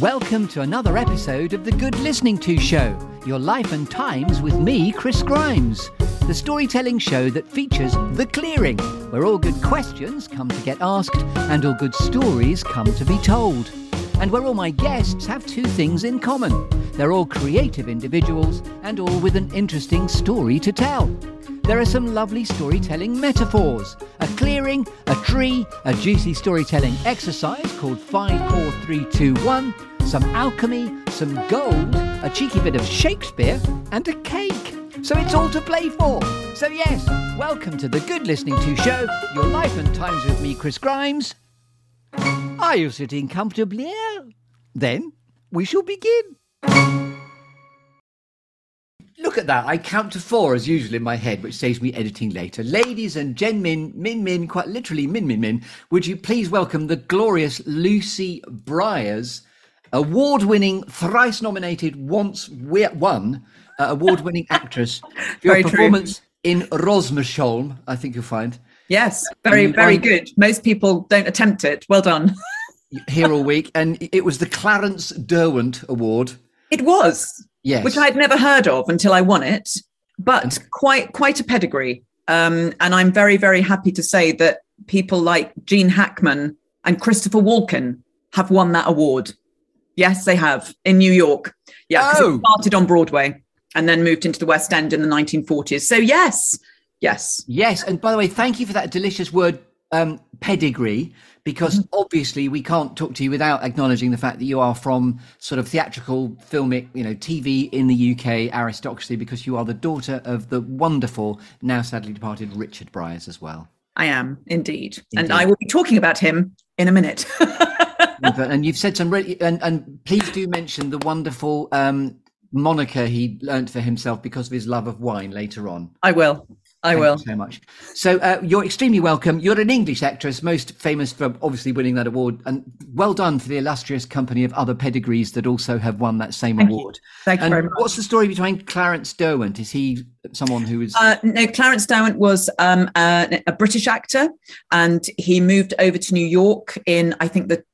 Welcome to another episode of the Good Listening To Show, your life and times with me, Chris Grimes, the storytelling show that features The Clearing, where all good questions come to get asked and all good stories come to be told. And where all my guests have two things in common they're all creative individuals and all with an interesting story to tell. There are some lovely storytelling metaphors a clearing, a tree, a juicy storytelling exercise called 54321, some alchemy, some gold, a cheeky bit of Shakespeare, and a cake. So it's all to play for. So, yes, welcome to the Good Listening To Show, your life and times with me, Chris Grimes. Are you sitting comfortably? Then we shall begin. Look at that. I count to four as usual in my head, which saves me editing later. Ladies and gentlemen, min min, quite literally min min min, would you please welcome the glorious Lucy Briers, award winning, thrice nominated, once we- won uh, award winning actress for your Very true. performance in Rosmersholm, I think you'll find. Yes, very, very good. Most people don't attempt it. Well done. Here all week, and it was the Clarence Derwent Award. It was, Yes. which I'd never heard of until I won it, but quite quite a pedigree. Um, and I'm very, very happy to say that people like Gene Hackman and Christopher Walken have won that award. Yes, they have in New York. Yeah, Oh. it started on Broadway and then moved into the West End in the 1940s. So yes, yes, Yes, and by the way, thank you for that delicious word um, pedigree, because Mm-hmm. obviously we can't talk to you without acknowledging the fact that you are from sort of theatrical, filmic, you know, TV in the UK aristocracy, because you are the daughter of the wonderful, now sadly departed Richard Briers as well. I am indeed, and I will be talking about him in a minute. And you've said some really, and, and please do mention the wonderful um, moniker he learnt for himself because of his love of wine later on. I will. I Thank will. you so much. So uh, you're extremely welcome. You're an English actress, most famous for obviously winning that award, and well done for the illustrious company of other pedigrees that also have won that same Thank you. award. Thank you and very much. what's the story behind Clarence Derwent? Is he someone who is? Uh, no, Clarence Derwent was um, a, a British actor, and he moved over to New York in, I think, the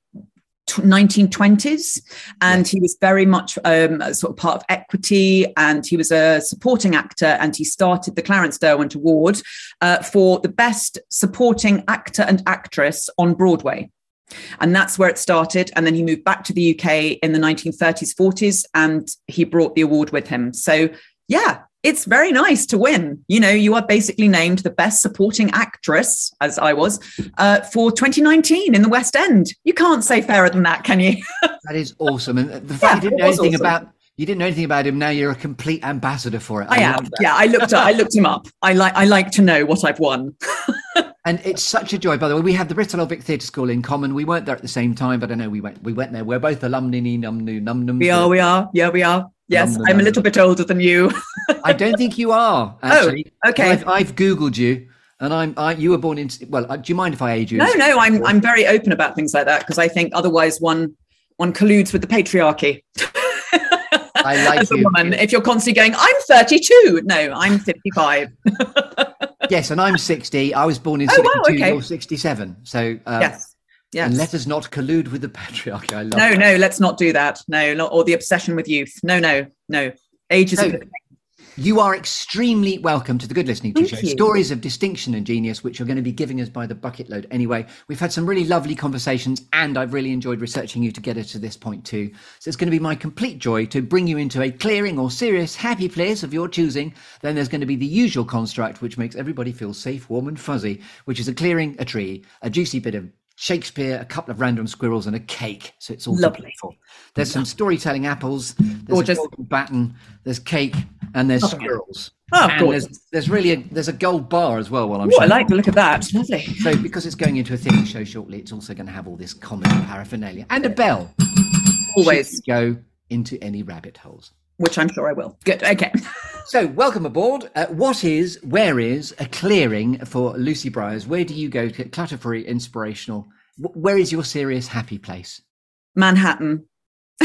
1920s, and he was very much um, a sort of part of equity, and he was a supporting actor, and he started the Clarence Derwent Award uh, for the best supporting actor and actress on Broadway. And that's where it started. And then he moved back to the UK in the 1930s, 40s, and he brought the award with him. So, yeah, it's very nice to win. You know, you are basically named the best supporting actress, as I was, uh, for 2019 in the West End. You can't say fairer than that, can you? that is awesome. And the fact Yeah, you didn't know anything awesome. about you didn't know anything about him. Now you're a complete ambassador for it. I am. Yeah, I looked. I looked him up. I like. I like to know what I've won. And it's such a joy. By the way, we have the Bristol Old Vic Theatre School in common. We weren't there at the same time, but I know we went. We went there. We're both alumni. Num num num num. We are. We are. Yeah, we are. Yes, London, I'm a little bit older than you. I don't think you are. Actually. Oh, okay. I've, I've googled you, and I'm. I, you were born in. Well, uh, do you mind if I age you? No, no, I'm I'm very open about things like that because I think otherwise one one colludes with the patriarchy. I like As a you. woman, if you're constantly going, I'm 32. No, I'm 55. Yes, and I'm 60. I was born in Oh, 62. wow, okay. You're 67. So uh, yes, yes. And let us not collude with the patriarchy. I love. no, that. no, let's not do that. No, not, or the obsession with youth. No, no, no. Age is a good thing. You are extremely welcome to the Good Listening to Thank Show. you. Stories of distinction and genius, which you're going to be giving us by the bucket load anyway. We've had some really lovely conversations, and I've really enjoyed researching you to get us to this point too. So it's going to be my complete joy to bring you into a clearing or serious, happy place of your choosing. Then there's going to be the usual construct, which makes everybody feel safe, warm, and fuzzy, which is a clearing, a tree, a juicy bit of Shakespeare, a couple of random squirrels, and a cake. So it's all Lovely. delightful. There's some storytelling apples. There's Gorgeous. a batten. There's cake, and there's Oh. squirrels. Oh, and gorgeous. there's, there's really a, there's a gold bar as well. While I'm Oh, I like the look of that. Lovely. So because it's going into a theatre show shortly, it's also going to have all this comedy paraphernalia and a bell. Always, go into any rabbit holes. Which I'm sure I will. Good. Okay. So welcome aboard. Uh, what is, where is a clearing for Lucy Briers? Where do you go to get clutter-free, inspirational? Wh- Where is your serious happy place? Manhattan.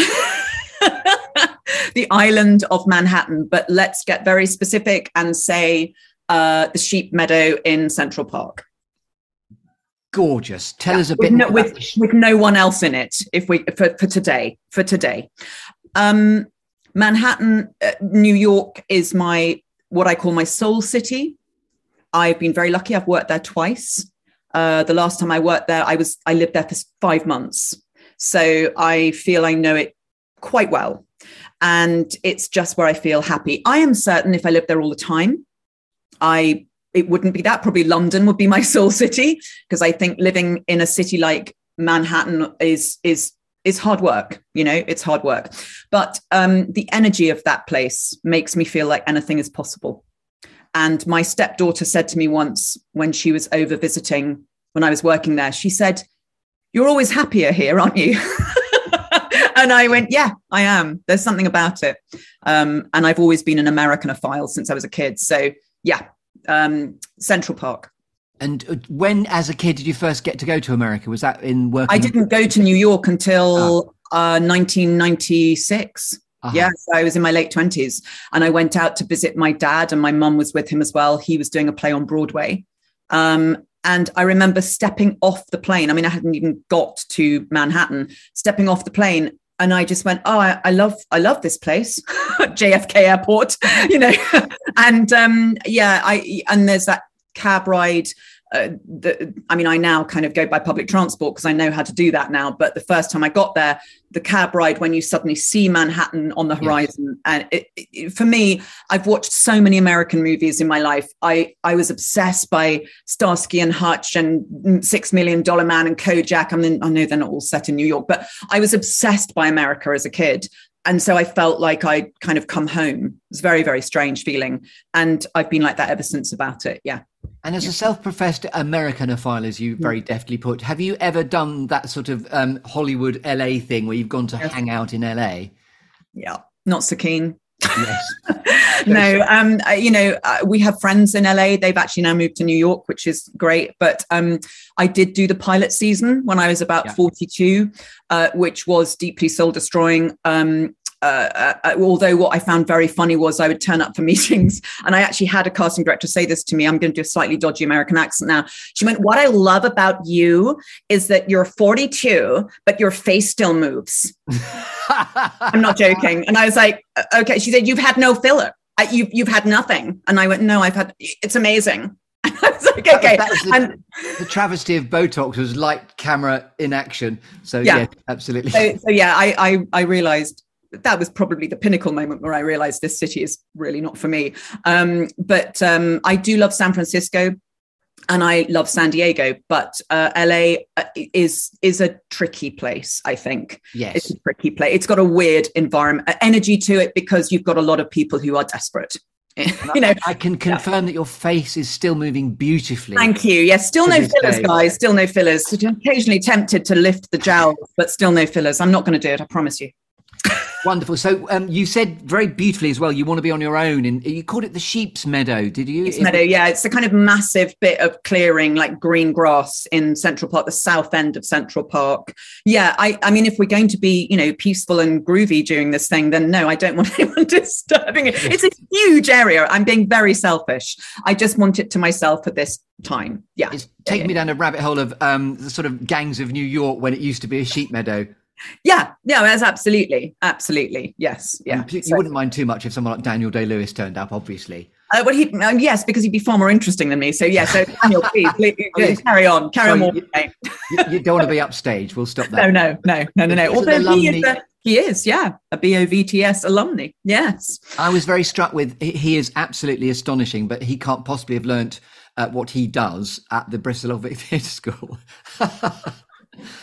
the island of Manhattan, but let's get very specific and say uh, the sheep meadow in Central Park. gorgeous. Tell yeah, us a bit no, with, with no one else in it. If we for, for today, for today, um, Manhattan, uh, New York is my what I call my soul city. I've been very lucky. I've worked there twice. Uh, the last time I worked there, I was I lived there for five months, so I feel I know it quite well, and it's just where I feel happy. I am certain if I lived there all the time, I it wouldn't be that. Probably London would be my soul city because I think living in a city like Manhattan is is is hard work. You know, it's hard work, but um, the energy of that place makes me feel like anything is possible. And my stepdaughter said to me once when she was over visiting when I was working there, she said, "You're always happier here, aren't you?" and I went, "Yeah, I am. There's something about it." Um, and I've always been an Americanophile since I was a kid. So yeah, um, Central Park. And uh, when, as a kid, did you first get to go to America? Was that in working? I didn't go to New York until oh. uh, 1996. Uh-huh. Yes, I was in my late 20s and I went out to visit my dad, and my mum was with him as well. He was doing a play on Broadway. Um, and I remember stepping off the plane. I mean, I hadn't even got to Manhattan, stepping off the plane. And I just went, oh, I, I love, I love this place, JFK Airport, you know. and um, yeah, I and there's that cab ride uh, the, I mean, I now kind of go by public transport because I know how to do that now. But the first time I got there, the cab ride when you suddenly see Manhattan on the horizon, yes. and it, it, for me, I've watched so many American movies in my life. I I was obsessed by Starsky and Hutch and Six Million Dollar Man and Kojak. I mean, I know they're not all set in New York, but I was obsessed by America as a kid. And so I felt like I'd kind of come home. It's was very, very strange feeling. And I've been like that ever since about it. Yeah. And as a self-professed Americanophile, as you very deftly put, have you ever done that sort of um, Hollywood LA thing where you've gone to yes. hang out in LA? Yeah, not so keen. Yes. no, um, you know, uh, we have friends in LA. They've actually now moved to New York, which is great. But um, I did do the pilot season when I was about yeah. 42, uh, which was deeply soul destroying. Um, uh, uh, although what I found very funny was I would turn up for meetings and I actually had a casting director say this to me. I'm going to do a slightly dodgy American accent now. She went, What I love about you is that you're 42, but your face still moves. I'm not joking. And I was like, Okay. She said, You've had no filler. you've, you've had nothing. And I went, No, I've had, it's amazing. I was like, okay. That was, that was the, the, travesty of Botox was light camera in action. So yeah, yeah absolutely. So, so yeah, I, I, I realized that was probably the pinnacle moment where I realized this city is really not for me. Um, but um, I do love San Francisco and I love San Diego, but uh, LA uh, is is a tricky place. I think. Yes, it's a tricky place. It's got a weird environment, energy to it because you've got a lot of people who are desperate. you know, I can confirm yeah. that your face is still moving beautifully. Thank you. Yes, still no fillers, day. guys. Still no fillers. Occasionally tempted to lift the jowls, but still no fillers. I'm not going to do it. I promise you. Wonderful. So um, you said very beautifully as well. You want to be on your own, and you called it the Sheep's Meadow, did you? Sheep's Meadow, yeah. It's a kind of massive bit of clearing, like green grass in Central Park, the south end of Central Park. Yeah, I, I mean, if we're going to be, you know, peaceful and groovy during this thing, then no, I don't want anyone disturbing it. It's a huge area. I'm being very selfish. I just want it to myself at this time. Yeah. It's taking me down a rabbit hole of um, the sort of gangs of New York when it used to be a sheep meadow. Yeah, yeah, that's absolutely, absolutely, yes, yeah. You, so, wouldn't mind too much if someone like Daniel Day Lewis turned up, obviously. Uh, well, he, uh, yes, because he'd be far more interesting than me. So yeah, so Daniel, please, please carry on, carry Sorry, on. You, you, you, don't want to be upstage. We'll stop that. No, no, no, no, no, no. Although he is, a, he is, yeah, a BOVTS alumni. Yes. I was very struck with. He is absolutely astonishing, but he can't possibly have learnt uh, what he does at the Bristol Old Vic Theatre School.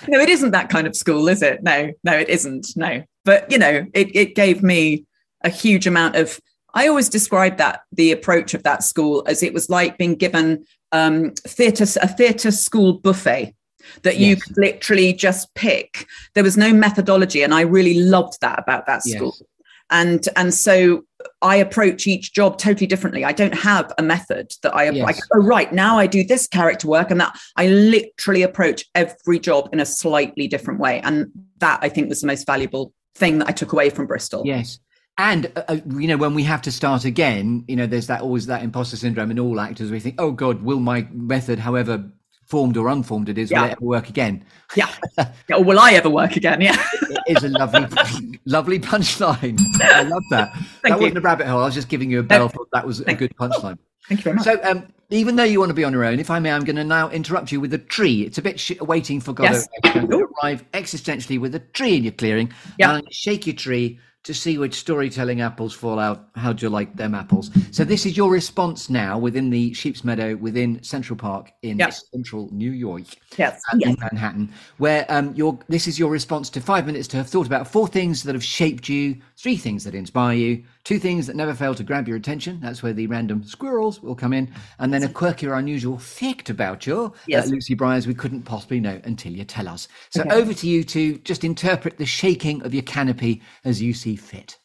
no, it isn't that kind of school, is it? No, no, it isn't. No, but you know, it, it gave me a huge amount of. I always describe that the approach of that school as it was like being given um, theatre a theatre school buffet that you yes. could literally just pick. There was no methodology, and I really loved that about that school. Yes. And and so I approach each job totally differently. I don't have a method that I, yes. I oh right now I do this character work and that I literally approach every job in a slightly different way, and that I think was the most valuable thing that I took away from Bristol. Yes, and uh, uh, you know when we have to start again, you know there's that always that imposter syndrome in all actors. We think, oh God, will my method, however formed or unformed it is, Yeah. will it ever work again? Yeah. yeah. Or will I ever work again? Yeah. It is a lovely, lovely punchline. I love that. that you. wasn't a rabbit hole. I was just giving you a bell. That was a good punchline. Thank you very much. So, um, even though you want to be on your own, if I may, I'm going to now interrupt you with a tree. It's a bit sh- waiting for God Yes. To arrive existentially with a tree in your clearing. Yeah. And I'm shake your tree to see which storytelling apples fall out. How do you like them apples? So, this is your response now within the Sheep's Meadow within Central Park in central New York yes. uh, yes. in Manhattan, where um, your this is your response to five minutes to have thought about four things that have shaped you, three things that inspire you, two things that never fail to grab your attention. That's where the random squirrels will come in, and then a quirky or unusual fact about you, Yes. uh, Lucy Briers, we couldn't possibly know until you tell us. So Okay. over to you to just interpret the shaking of your canopy as you see fit.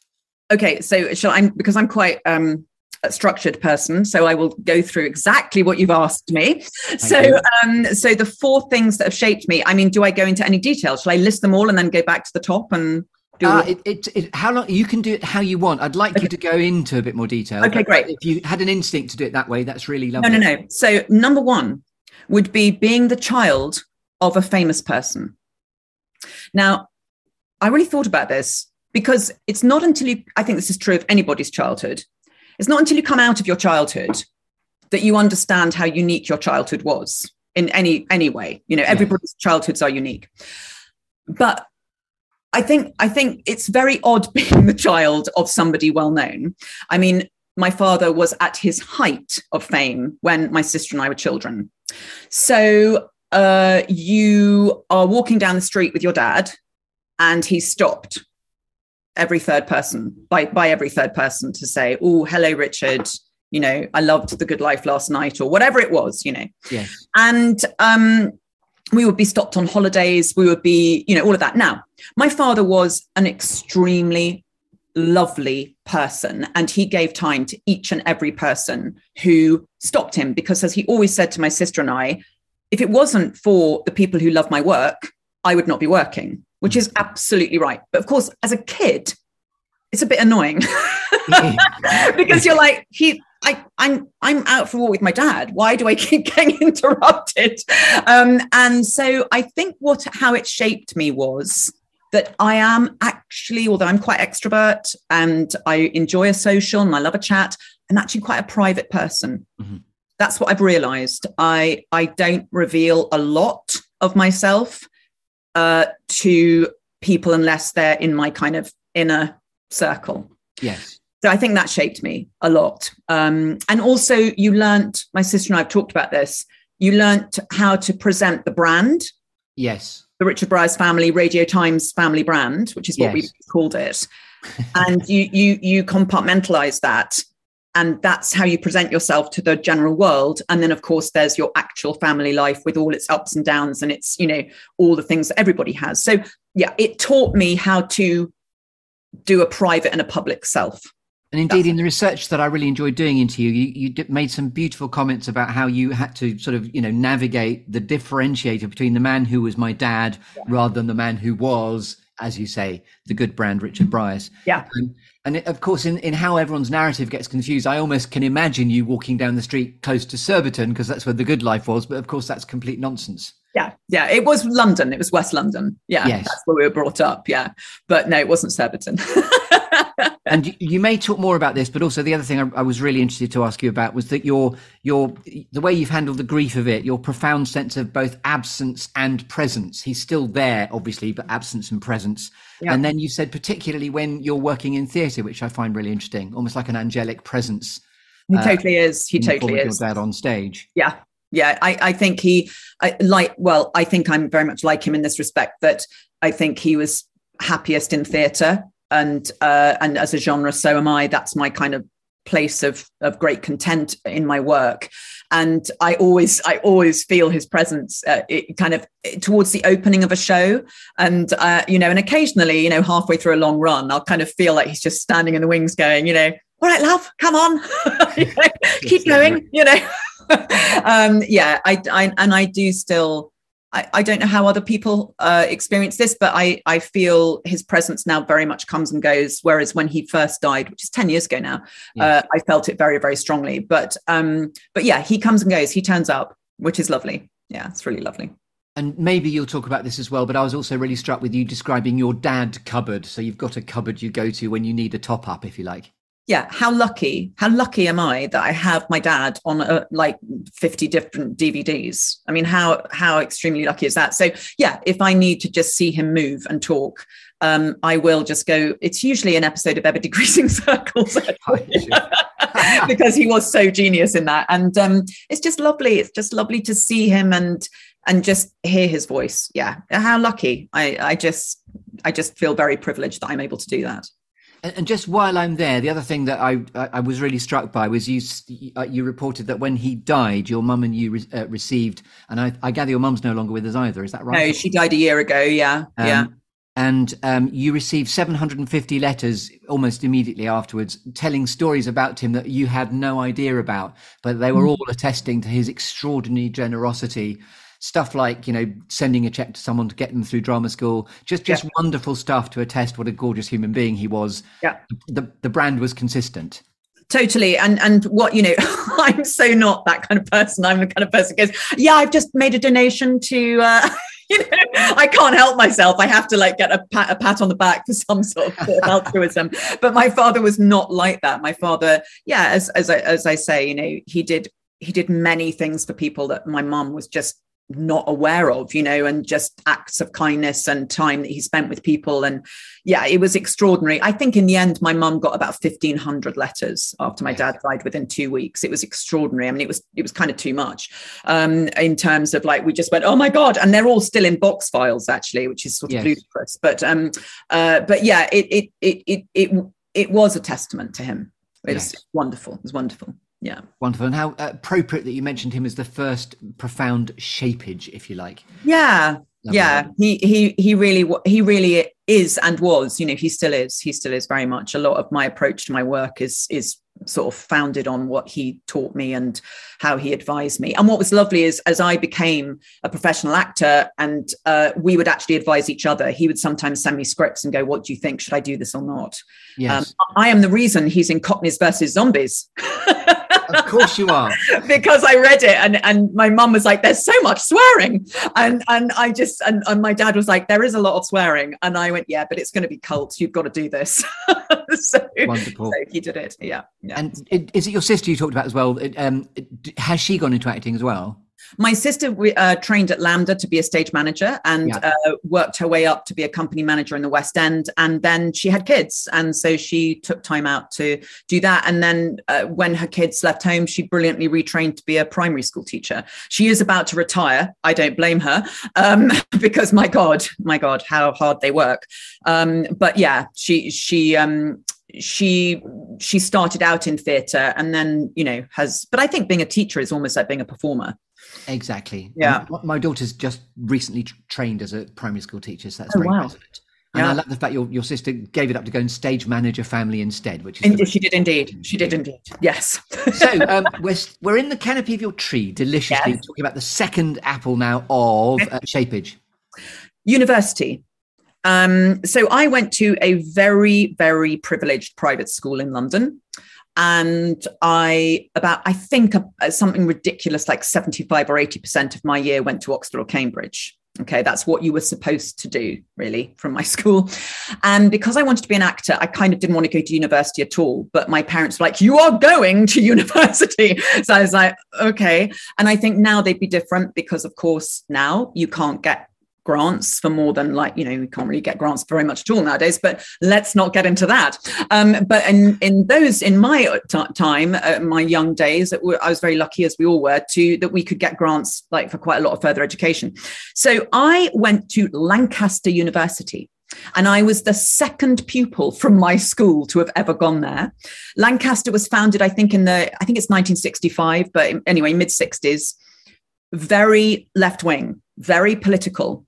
Okay. So shall I, because I'm quite, um, a structured person, so I will go through exactly what you've asked me. so, you. um, so the four things that have shaped me. I mean, do I go into any detail? Shall I list them all and then go back to the top and? Uh, it, it, it, how long you can do it how you want. I'd like you to go into a bit more detail. Okay, great. If you had an instinct to do it that way, that's really no, lovely. no, no. So number one would be being the child of a famous person. Now, I really thought about this because it's not until you, I think this is true of anybody's childhood, it's not until you come out of your childhood that you understand how unique your childhood was in any any way. You know, everybody's childhoods are unique. But I think I think it's very odd being the child of somebody well known. I mean, my father was at his height of fame when my sister and I were children. So uh, you are walking down the street with your dad, and he stopped every third person by by every third person to say, "Oh, hello, Richard." You know, I loved the good life last night, or whatever it was. You know, Yes. and um, we would be stopped on holidays. We would be, you know, all of that. Now, my father was an extremely lovely person, and he gave time to each and every person who stopped him because, as he always said to my sister and I, if it wasn't for the people who love my work, I would not be working, which is absolutely right. But of course, as a kid, it's a bit annoying because you're like he I, I'm I'm out for a walk with my dad. Why do I keep getting interrupted? Um, and so I think what how it shaped me was that I am actually, although I'm quite extrovert and I enjoy a social and I love a chat, I'm actually quite a private person. Mhm. That's what I've realized. I I don't reveal a lot of myself uh, to people unless they're in my kind of inner circle. yes. So I think that shaped me a lot. Um, and also, you learnt, my sister and I have talked about this, you learnt how to present the brand, Yes. the Richard Briers family, Radio Times family brand, which is what we called it. and you, you, you compartmentalize that. And that's how you present yourself to the general world. And then, of course, there's your actual family life with all its ups and downs and it's, you know, all the things that everybody has. So, yeah, it taught me how to do a private and a public self. And indeed, in the research that I really enjoyed doing into you, you, you made some beautiful comments about how you had to sort of, you know, navigate the differentiator between the man who was my dad rather than the man who was, as you say, the good brand Richard Briers. Yeah. Um, and it, of course, in, in how everyone's narrative gets confused, I almost can imagine you walking down the street close to Surbiton because that's where the good life was. But of course, that's complete nonsense. Yeah, yeah. It was London. It was West London. Yeah, Yes. that's where we were brought up. Yeah, but no, it wasn't Surbiton. and you, you may talk more about this, but also the other thing I, I was really interested to ask you about was that your your the way you've handled the grief of it, your profound sense of both absence and presence. He's still there, obviously, but absence and presence. Yeah. And then you said particularly when you're working in theatre, which I find really interesting, almost like an angelic presence. he Uh, totally is. He in the form totally is. Your dad on stage. Yeah, yeah. I, I think he, I like. Well, I think I'm very much like him in this respect. That I think he was happiest in theatre, and uh, and as a genre, so am I. That's my kind of place of of great content in my work and i always i always feel his presence uh, it kind of towards the opening of a show and uh, you know and occasionally you know halfway through a long run i'll kind of feel like he's just standing in the wings going you know all right love come on You know, keep going you know um yeah I, I and i do still I, I don't know how other people uh, experience this, but I, I feel his presence now very much comes and goes. Whereas when he first died, which is 10 years ago now, uh, I felt it very, very strongly. But um, but yeah, he comes and goes, he turns up, which is lovely. yeah, it's really lovely. And maybe you'll talk about this as well, but I was also really struck with you describing your dad cupboard. So you've got a cupboard you go to when you need a top up, if you like. Yeah, how lucky, how lucky am I that I have my dad on like 50 different DVDs? I mean, how how extremely lucky is that? So yeah, if I need to just see him move and talk, um, I will just go. It's usually an episode of Ever Decreasing Circles because he was so genius in that, and um, it's just lovely. It's just lovely to see him and and just hear his voice. Yeah, how lucky! I I just I just feel very privileged that I'm able to do that. And just while I'm there, the other thing that I I was really struck by was you you reported that when he died, your mum and you re- uh, received, and I, I, gather your mum's no longer with us either. Is that right? No, she died a year ago. Yeah, um, yeah. And um, you received 750 letters almost immediately afterwards, telling stories about him that you had no idea about, but they were mm. all attesting to his extraordinary generosity stuff like you know sending a check to someone to get them through drama school just just yeah. wonderful stuff to attest what a gorgeous human being he was yeah the, the brand was consistent totally and and what you know i'm so not that kind of person i'm the kind of person goes yeah i've just made a donation to uh you know, I can't help myself. I have to like get a pat, a pat on the back for some sort of altruism. But my father was not like that. My father, yeah, as as I, as I say, you know, he did he did many things for people that my mom was just not aware of, you know, and just acts of kindness and time that he spent with people. And yeah, it was extraordinary. I think in the end, my mum got about 1500 letters after my dad died within two weeks. It was extraordinary. I mean, it was, it was kind of too much um, in terms of like, we just went, oh my God. And they're all still in box files actually, which is sort of yes. ludicrous. But, um, uh, but yeah, it, it, it, it, it, it was a testament to him. It yes. was wonderful. It was wonderful yeah wonderful and how uh, appropriate that you mentioned him as the first profound shapage if you like yeah Lovely. yeah he he he really he really is and was you know he still is he still is very much a lot of my approach to my work is is sort of founded on what he taught me and how he advised me. And what was lovely is as I became a professional actor and uh, we would actually advise each other, he would sometimes send me scripts and go, What do you think? Should I do this or not? Yes. Um, I am the reason he's in Cockneys versus Zombies. of course you are. because I read it and, and my mum was like, there's so much swearing. And and I just and, and my dad was like, there is a lot of swearing. And I went, Yeah, but it's going to be cult. You've got to do this. so, Wonderful. So he did it. Yeah. yeah. And is it your sister you talked about as well? Um, has she gone into acting as well? My sister uh, trained at LAMDA to be a stage manager and yeah. uh, worked her way up to be a company manager in the West End. And then she had kids. And so she took time out to do that. And then uh, when her kids left home, she brilliantly retrained to be a primary school teacher. She is about to retire. I don't blame her um, because my God, my God, how hard they work. Um, but yeah, she, she, um, she she started out in theatre and then you know has but i think being a teacher is almost like being a performer Exactly. Yeah. And my daughter's just recently trained as a primary school teacher, so that's oh, very wow. resonant. And yeah. I love the fact your, your sister gave it up to go and stage manage a family instead, which is she did indeed. She did indeed. Yes. so um, we're we're in the canopy of your tree, deliciously yes. talking about the second apple now of uh, Shapage. University. Um, so I went to a very very privileged private school in London and I about I think uh, something ridiculous like 75 or 80% of my year went to Oxford or Cambridge. Okay, that's what you were supposed to do, really, from my school. And because I wanted to be an actor, I kind of didn't want to go to university at all. But my parents were like, You are going to university. So I was like, Okay. And I think now they'd be different because, of course, now you can't get grants for more than like you know we can't really get grants very much at all nowadays but let's not get into that um, but in in those in my t- time uh, my young days i was very lucky as we all were to that we could get grants like for quite a lot of further education so i went to lancaster university and I was the second pupil from my school to have ever gone there. Lancaster was founded, I think, in the, I think it's 1965, but anyway, mid 60s. Very left wing, very political,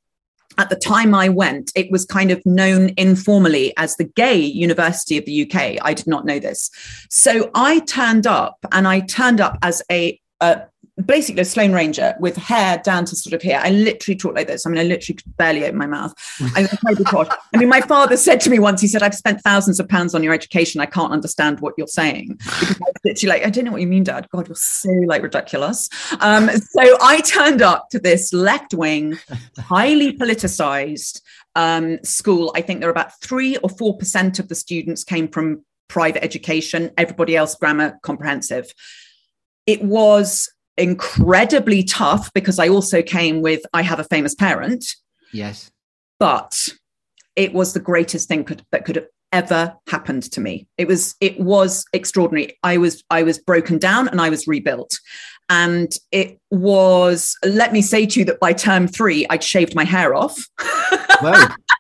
at the time I went, it was kind of known informally as the Gay University of the UK. I did not know this. So I turned up and I turned up as a uh, basically a Sloane Ranger with hair down to sort of here. I literally talk like this. I mean, I literally could barely open my mouth. I. I mean, my father said to me once, he said, I've spent thousands of pounds on your education. I can't understand what you're saying. Because I was literally like, I don't know what you mean, Dad. God, you're so like ridiculous. Um, so I turned up to this left wing, highly politicized um, school. I think there were about three or four percent of the students came from private education, everybody else grammar comprehensive. It was incredibly tough because I also came with I have a famous parent. Yes. But it was the greatest thing could, that could have ever happened to me. It was it was extraordinary. I was I was broken down and I was rebuilt. And it was, let me say to you that by term three, I'd shaved my hair off. Whoa.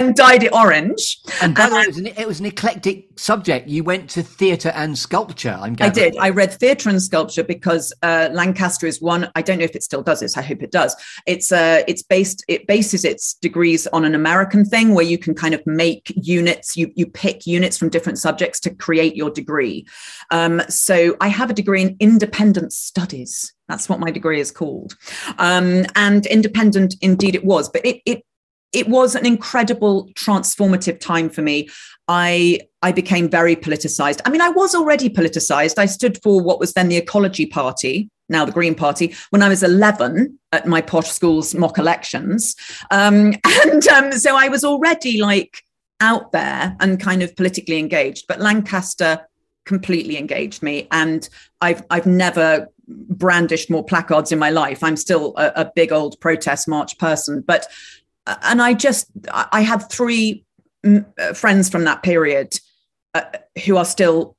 and dyed it orange. And by the way, it was, an, it was an eclectic subject. You went to theatre and sculpture. I'm I did. I read theatre and sculpture because uh, Lancaster is one. I don't know if it still does this. I hope it does. It's uh, it's based. It bases its degrees on an American thing where you can kind of make units. You you pick units from different subjects to create your degree. Um, so I have a degree in independent studies. That's what my degree is called. Um, and independent indeed it was, but it, it it was an incredible transformative time for me. I I became very politicized. I mean, I was already politicized. I stood for what was then the Ecology Party, now the Green Party, when I was 11 at my posh school's mock elections. Um, and um, so I was already like out there and kind of politically engaged. But Lancaster completely engaged me, and I've I've never brandished more placards in my life. I'm still a, a big old protest march person, but and I just I have three uh, friends from that period uh, who are still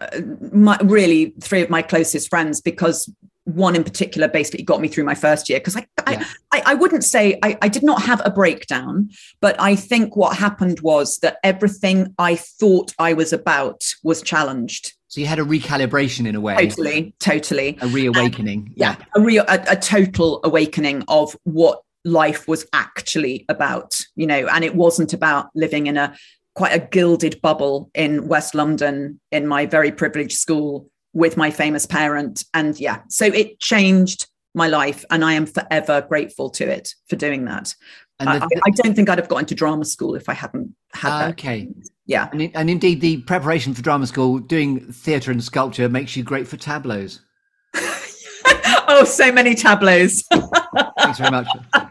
uh, my, really three of my closest friends because one in particular basically got me through my first year. Because I, yeah. I, I wouldn't say I, I did not have a breakdown but i think what happened was that everything i thought i was about was challenged. So you had a recalibration in a way. Totally totally. A reawakening and, yeah a real a, a total awakening of what life was actually about, you know, and it wasn't about living in a quite a gilded bubble in West London in my very privileged school with my famous parent. And yeah, so it changed my life and I am forever grateful to it for doing that. The, I, I, don't think I'd have got into drama school if I hadn't had uh, that. Okay. Yeah. And, and indeed, the preparation for drama school, doing theatre and sculpture makes you great for tableaus. oh, so many tableaus. Thanks very much.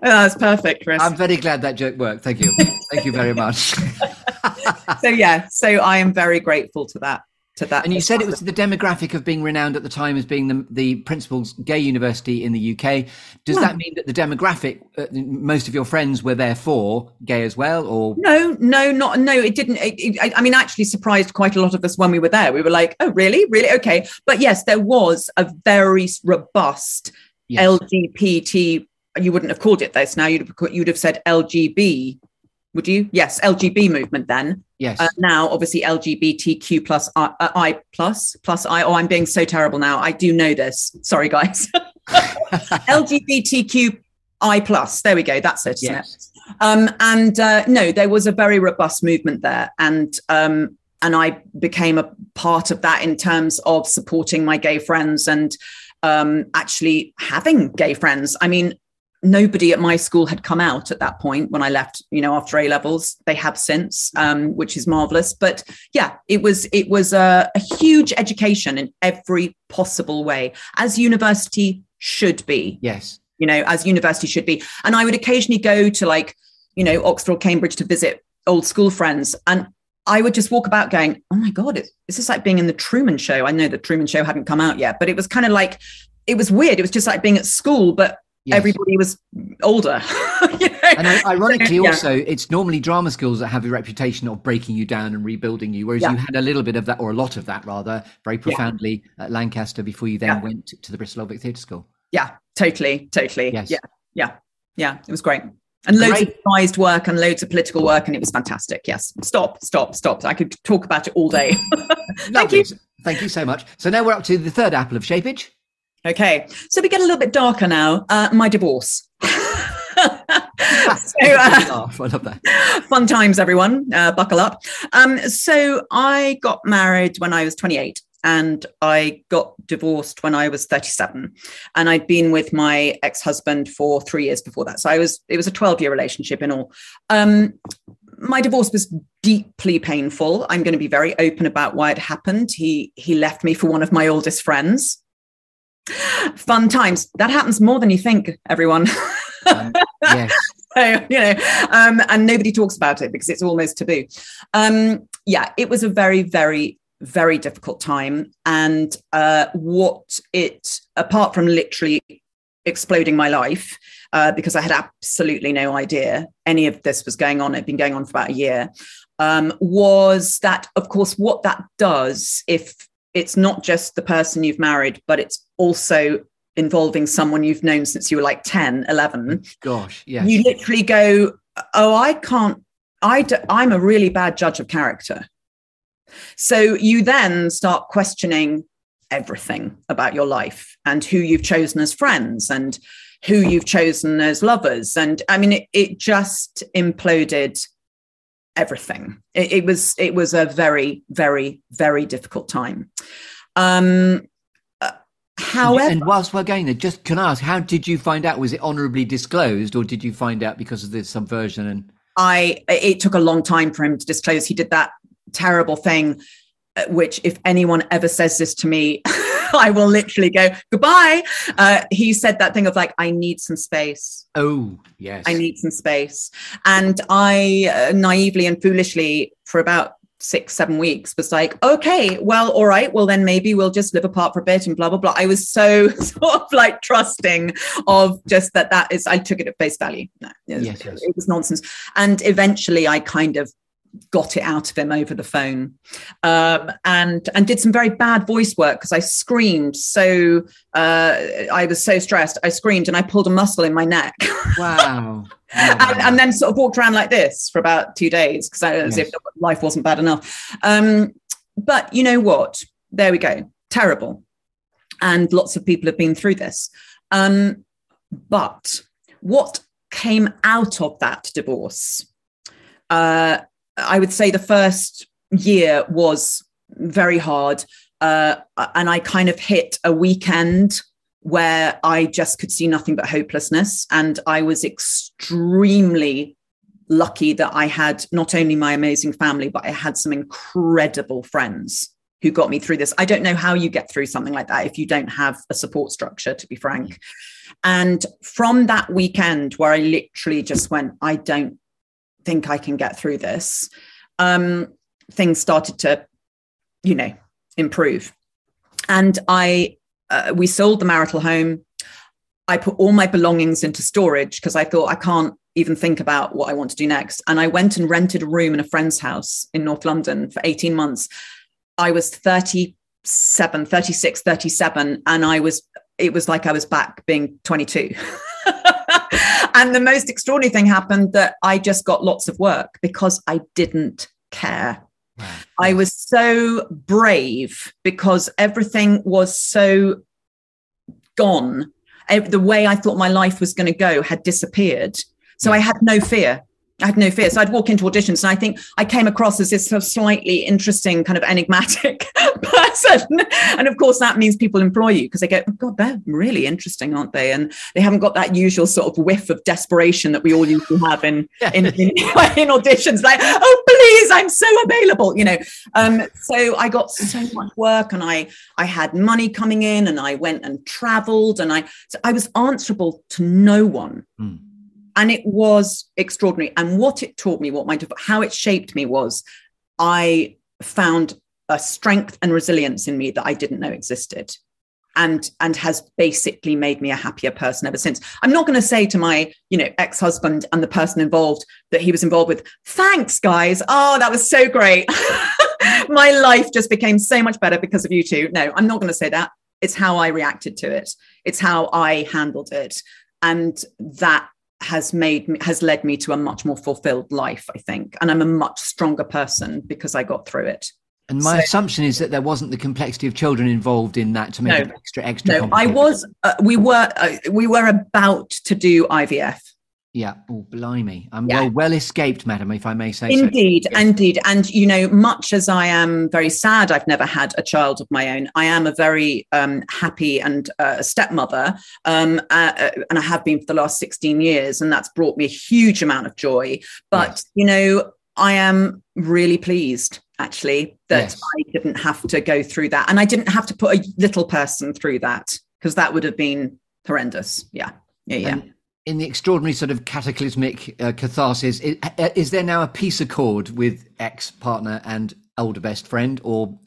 That's perfect, Chris. I'm very glad that joke worked. Thank you. Thank you very much. so yeah, so I am very grateful to that. To that. And you said it was the demographic of being renowned at the time as being the, the principal's gay university in the UK. Does yeah. that mean that the demographic, uh, most of your friends were therefore gay as well, or no, no, not no. It didn't. It, it, I mean, actually, surprised quite a lot of us when we were there. We were like, oh, really, really, okay. But yes, there was a very robust yes. LGBT you wouldn't have called it this now. You'd have, you'd have said LGB, would you? Yes, LGB movement then. Yes. Uh, now, obviously, LGBTQ plus I, uh, I plus plus I. Oh, I'm being so terrible now. I do know this. Sorry, guys. LGBTQ I plus. There we go. That's it. Yes. It? Um, and uh, no, there was a very robust movement there, and um, and I became a part of that in terms of supporting my gay friends and um, actually having gay friends. I mean, nobody at my school had come out at that point when I left, you know, after A levels. They have since, um, which is marvelous. But yeah, it was it was a, a, huge education in every possible way, as university should be. Yes, you know, as university should be. And I would occasionally go to like, you know, Oxford or Cambridge to visit old school friends, and I would just walk about going, "Oh my god, it's, this is like being in the Truman Show." I know the Truman Show hadn't come out yet, but it was kind of like it was weird. It was just like being at school, but Yes. everybody was older. you know? And ironically, yeah. also, it's normally drama schools that have a reputation of breaking you down and rebuilding you, whereas yeah. you had a little bit of that, or a lot of that rather, very profoundly yeah. at Lancaster before you then went to the Bristol Old Vic Theatre School. Yeah, totally, totally. Yes. Yeah, yeah, yeah. It was great. And loads great. of devised work and loads of political work, and it was fantastic. Yes. Stop, stop, stop. I could talk about it all day. Thank you. Thank you so much. So now we're up to the third apple of shapeage. Okay, so we get a little bit darker now. Uh, my divorce. so, uh, I love that. Fun times, everyone. Uh, buckle up. Um, so I got married when I was 28, and I got divorced when I was 37. And I'd been with my ex husband for three years before that. So I was, it was a 12 year relationship in all. Um, my divorce was deeply painful. I'm going to be very open about why it happened. He he left me for one of my oldest friends. Fun times. That happens more than you think, everyone. Um, yes. so, you know, um, and nobody talks about it because it's almost taboo. Um, yeah, it was a very, very, very difficult time. And uh, what it, apart from literally exploding my life, uh, because I had absolutely no idea any of this was going on. It'd been going on for about a year. Um, was that, of course, what that does if it's not just the person you've married, but it's also involving someone you've known since you were like 10, 11. Gosh, yeah. You literally go, oh, I can't, I d- I'm a really bad judge of character. So you then start questioning everything about your life and who you've chosen as friends and who you've chosen as lovers. And I mean, it, it just imploded everything. It, it, was it was a very very very difficult time. Um, uh, however, and whilst we're going there, just can I ask, how did you find out? Was it honourably disclosed, or did you find out because of the subversion? And I, it took a long time for him to disclose. He did that terrible thing, uh, which if anyone ever says this to me. I will literally go goodbye. Uh, he said that thing of like, I need some space. Oh, yes. I need some space. And I uh, naively and foolishly, for about six, seven weeks, was like, okay, well, all right, well, then maybe we'll just live apart for a bit and blah, blah, blah. I was so sort of like trusting of just that that is, I took it at face value. No, it was, yes, yes. it was nonsense. And eventually I kind of got it out of him over the phone um, and and did some very bad voice work because I screamed so uh, I was so stressed I screamed and I pulled a muscle in my neck. Wow, and, and, then sort of walked around like this for about two days because as yes. if life wasn't bad enough. Um, but you know what? There we go. Terrible. And lots of people have been through this. Um, but what came out of that divorce uh, I would say the first year was very hard. Uh, and I kind of hit a weekend where I just could see nothing but hopelessness. And I was extremely lucky that I had not only my amazing family, but I had some incredible friends who got me through this. I don't know how you get through something like that if you don't have a support structure, to be frank. And from that weekend where I literally just went, I don't think I can get through this, um, things started to, you know, improve. And I, uh, we sold the marital home. I put all my belongings into storage because I thought I can't even think about what I want to do next. And I went and rented a room in a friend's house in North London for 18 months. I was 37, 36, 37. And I was, it was like I was back being 22. and the most extraordinary thing happened that I just got lots of work because I didn't care. I was so brave because everything was so gone. The way I thought my life was going to go had disappeared. So I had no fear. I had no fear. So I'd walk into auditions, and I think I came across as this sort of slightly interesting, kind of enigmatic person. And of course, that means people employ you because they go, oh, God, they're really interesting, aren't they? And they haven't got that usual sort of whiff of desperation that we all used to have in, in, in, in, auditions, like, oh, please, I'm so available, you know. Um, so I got so much work and I, I had money coming in and I went and traveled and I, so I was answerable to no one. Mm and it was extraordinary. And what it taught me what my how it shaped me was i found a strength and resilience in me that i didn't know existed and and has basically made me a happier person ever since. I'm not going to say to my you know ex-husband and the person involved that he was involved with thanks guys. Oh that was so great. My life just became so much better because of you two. No i'm not going to say that. It's how i reacted to it. It's how i handled it. And that has made me has led me to a much more fulfilled life i think. And i'm a much stronger person because i got through it. And my so, assumption is that there wasn't the complexity of children involved in that to make no, it extra extra no i was uh, we were uh, we were about to do ivf Yeah. Oh, blimey. I'm Yeah. well, well escaped, madam, if I may say Indeed, so. Yes. indeed. And, you know, much as I am very sad I've never had a child of my own, I am a very um, happy and uh, stepmother. Um, uh, uh, and I have been for the last 16 years. And that's brought me a huge amount of joy. But, Yes. you know, I am really pleased actually that Yes. I didn't have to go through that. And I didn't have to put a little person through that because that would have been horrendous. Yeah. Yeah. Yeah. And in the extraordinary sort of cataclysmic uh, catharsis, is, is there now a peace accord with ex partner and older best friend, or?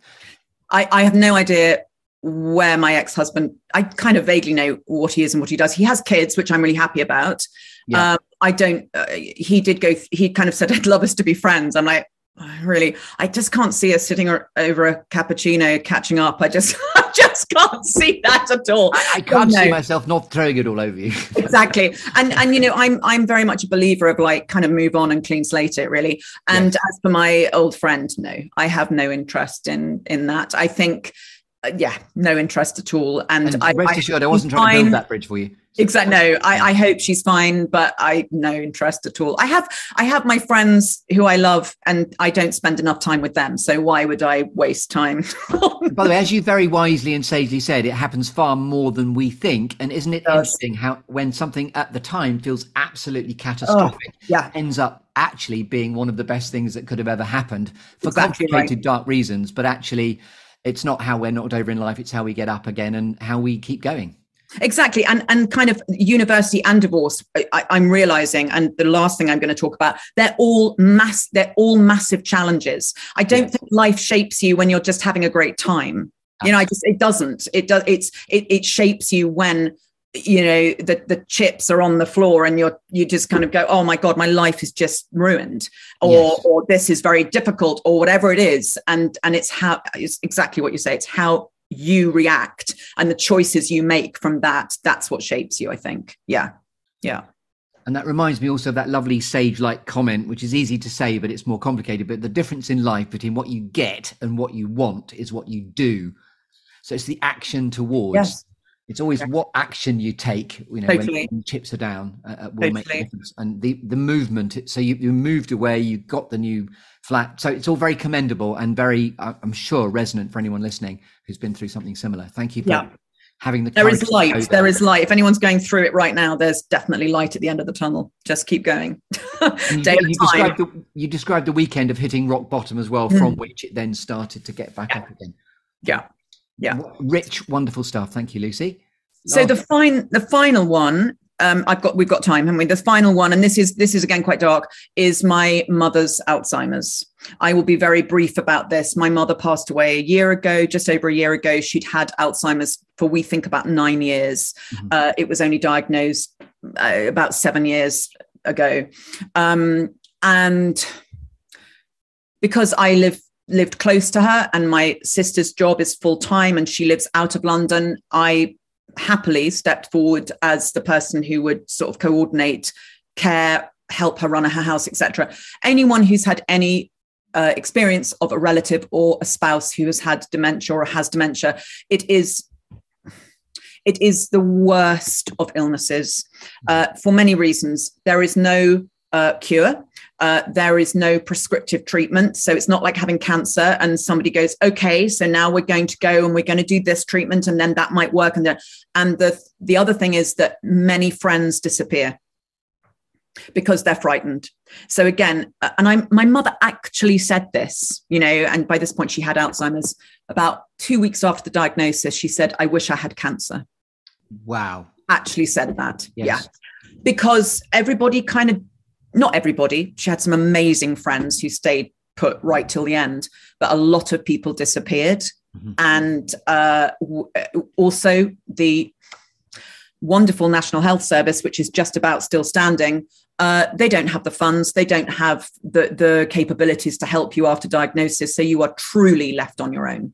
I, I have no idea where my ex-husband i kind of vaguely know what he is and what he does. He has kids which i'm really happy about. Yeah. um, i don't uh, he did go he kind of said i'd love us to be friends. I'm like "Oh, really i just can't see us sitting over a cappuccino catching up. I just i just can't see that at all. I, I can't no. see myself not throwing it all over you. exactly. And and you know i'm i'm very much a believer of like kind of move on and clean slate it really. And as for my old friend no i have no interest in in that. I think Uh, yeah no interest at all and, and I, rest I assured, I wasn't trying to build that bridge for you. exactly no I, I hope she's fine but i no interest at all i have i have my friends who i love and i don't spend enough time with them so why would i waste time By the way, as you very wisely and sagely said, it happens far more than we think. And isn't it does. interesting how when something at the time feels absolutely oh, catastrophic, yeah ends up actually being one of the best things that could have ever happened for Exactly right. complicated, dark reasons. But actually, it's not how we're knocked over in life; it's how we get up again and how we keep going. exactly and and kind of university and divorce I, i'm realizing and the last thing i'm going to talk about they're all mass they're all massive challenges. I don't think life shapes you when you're just having a great time. You know i just it doesn't. It does it's it, it shapes you when you know the the chips are on the floor and you're you just kind of go oh my god my life is just ruined or Yes. or this is very difficult or whatever it is and and it's how it's exactly what you say it's how you react and the choices you make from that that's what shapes you i think yeah yeah And that reminds me also of that lovely sage like comment, which is easy to say, but it's more complicated. But the difference in life between what you get and what you want is what you do. So it's the action towards. Yes. It's always what action you take, you know, Totally. when chips are down, uh, uh, will make the Totally. difference. And the the movement. So you, you moved away, you got the new flat. So it's all very commendable and very, I'm sure, resonant for anyone listening who's been through something similar. Thank you for Yeah. having the. There is light there is light if anyone's going through it right now there's definitely light at the end of the tunnel just keep going And you, you time described the, you described the weekend of hitting rock bottom as well, Mm. from which it then started to get back up again. yeah Yeah. Rich, wonderful stuff. Thank you, Lucy. So the fine, the final one, um, I've got, we've got time, haven't we? The final one, and this is this is again quite dark, is my mother's Alzheimer's. I will be very brief about this. My mother passed away a year ago, just over a year ago. She'd had Alzheimer's for we think about nine years. Mhm. Uh, it was only diagnosed uh, about seven years ago, um, and because I live lived close to her and my sister's job is full time and she lives out of London, I happily stepped forward as the person who would sort of coordinate care, help her run her house, etc. Anyone who's had any uh, experience of a relative or a spouse who has had dementia or has dementia, it is it is the worst of illnesses uh, for many reasons. There is no uh, cure. Uh, there is no prescriptive treatment. So it's not like having cancer and somebody goes, okay, so now we're going to go and we're going to do this treatment and then that might work. And the, and the, the other thing is that many friends disappear because they're frightened. So again, uh, and I, my mother actually said this, you know, and by this point she had Alzheimer's. About two weeks after the diagnosis, she said, I wish I had cancer. wow. Actually said that. Yes. Yeah because everybody kind of not everybody she had some amazing friends who stayed put right till the end but a lot of people disappeared Mhm. and uh, w- also the wonderful national health service which is just about still standing uh, they don't have the funds they don't have the the capabilities to help you after diagnosis so you are truly left on your own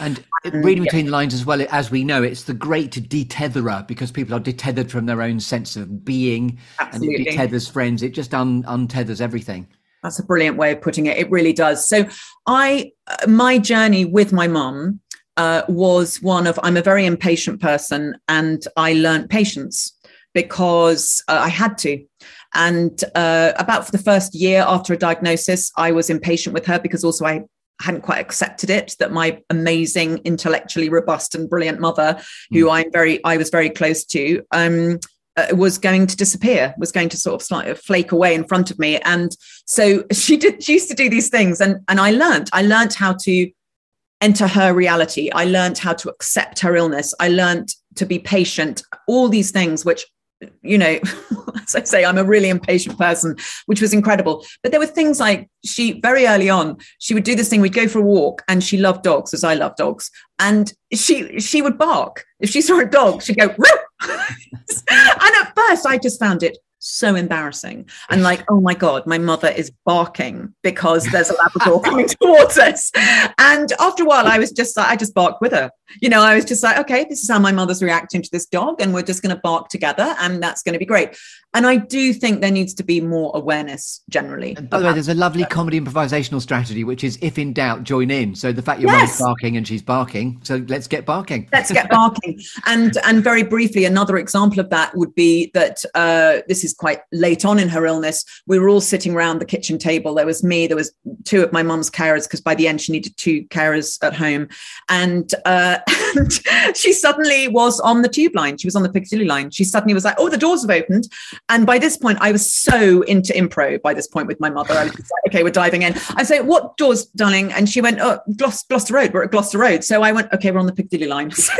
And Um, reading yeah. between the lines as well, as we know, it's the great detetherer because people are detethered from their own sense of being and it detethers friends. It just un- untethers everything. That's a brilliant way of putting it. It really does. So, I, uh, my journey with my mum uh, was one of I'm a very impatient person, and I learned patience because uh, I had to. And uh, about for the first year after a diagnosis, I was impatient with her because also I hadn't quite accepted it that my amazing, intellectually robust and brilliant mother, who mm. I'm very, I was very close to, um, uh, was going to disappear, was going to sort of slightly flake away in front of me. And so she did, she used to do these things. And, and I learned, I learned how to enter her reality. I learned how to accept her illness. I learned to be patient, all these things, which you know, as I say, I'm a really impatient person, which was incredible. But there were things like she very early on, she would do this thing. We'd go for a walk, and she loved dogs as I love dogs, and she she would bark if she saw a dog. She'd go, and at first, I just found it so embarrassing and like oh my god my mother is barking because there's a labrador coming towards us and after a while i was just like i just barked with her you know i was just like okay this is how my mother's reacting to this dog and we're just going to bark together and that's going to be great and I do think there needs to be more awareness generally. And by the way, there's a lovely comedy improvisational strategy, which is if in doubt, join in. So the fact your yes. mum's barking and she's barking, so let's get barking. Let's get barking. and and very briefly, another example of that would be that uh, this is quite late on in her illness. We were all sitting around the kitchen table. There was me. There was two of my mum's carers because by the end she needed two carers at home, and, uh, and she suddenly was on the tube line. She was on the Piccadilly line. She suddenly was like, "Oh, the doors have opened." And by this point, I was so into improv. by this point with my mother. I was like, okay, we're diving in. I say, what doors, darling? And she went, oh, Gloucester, Road. We're at Gloucester Road. So I went, okay, we're on the Piccadilly line. So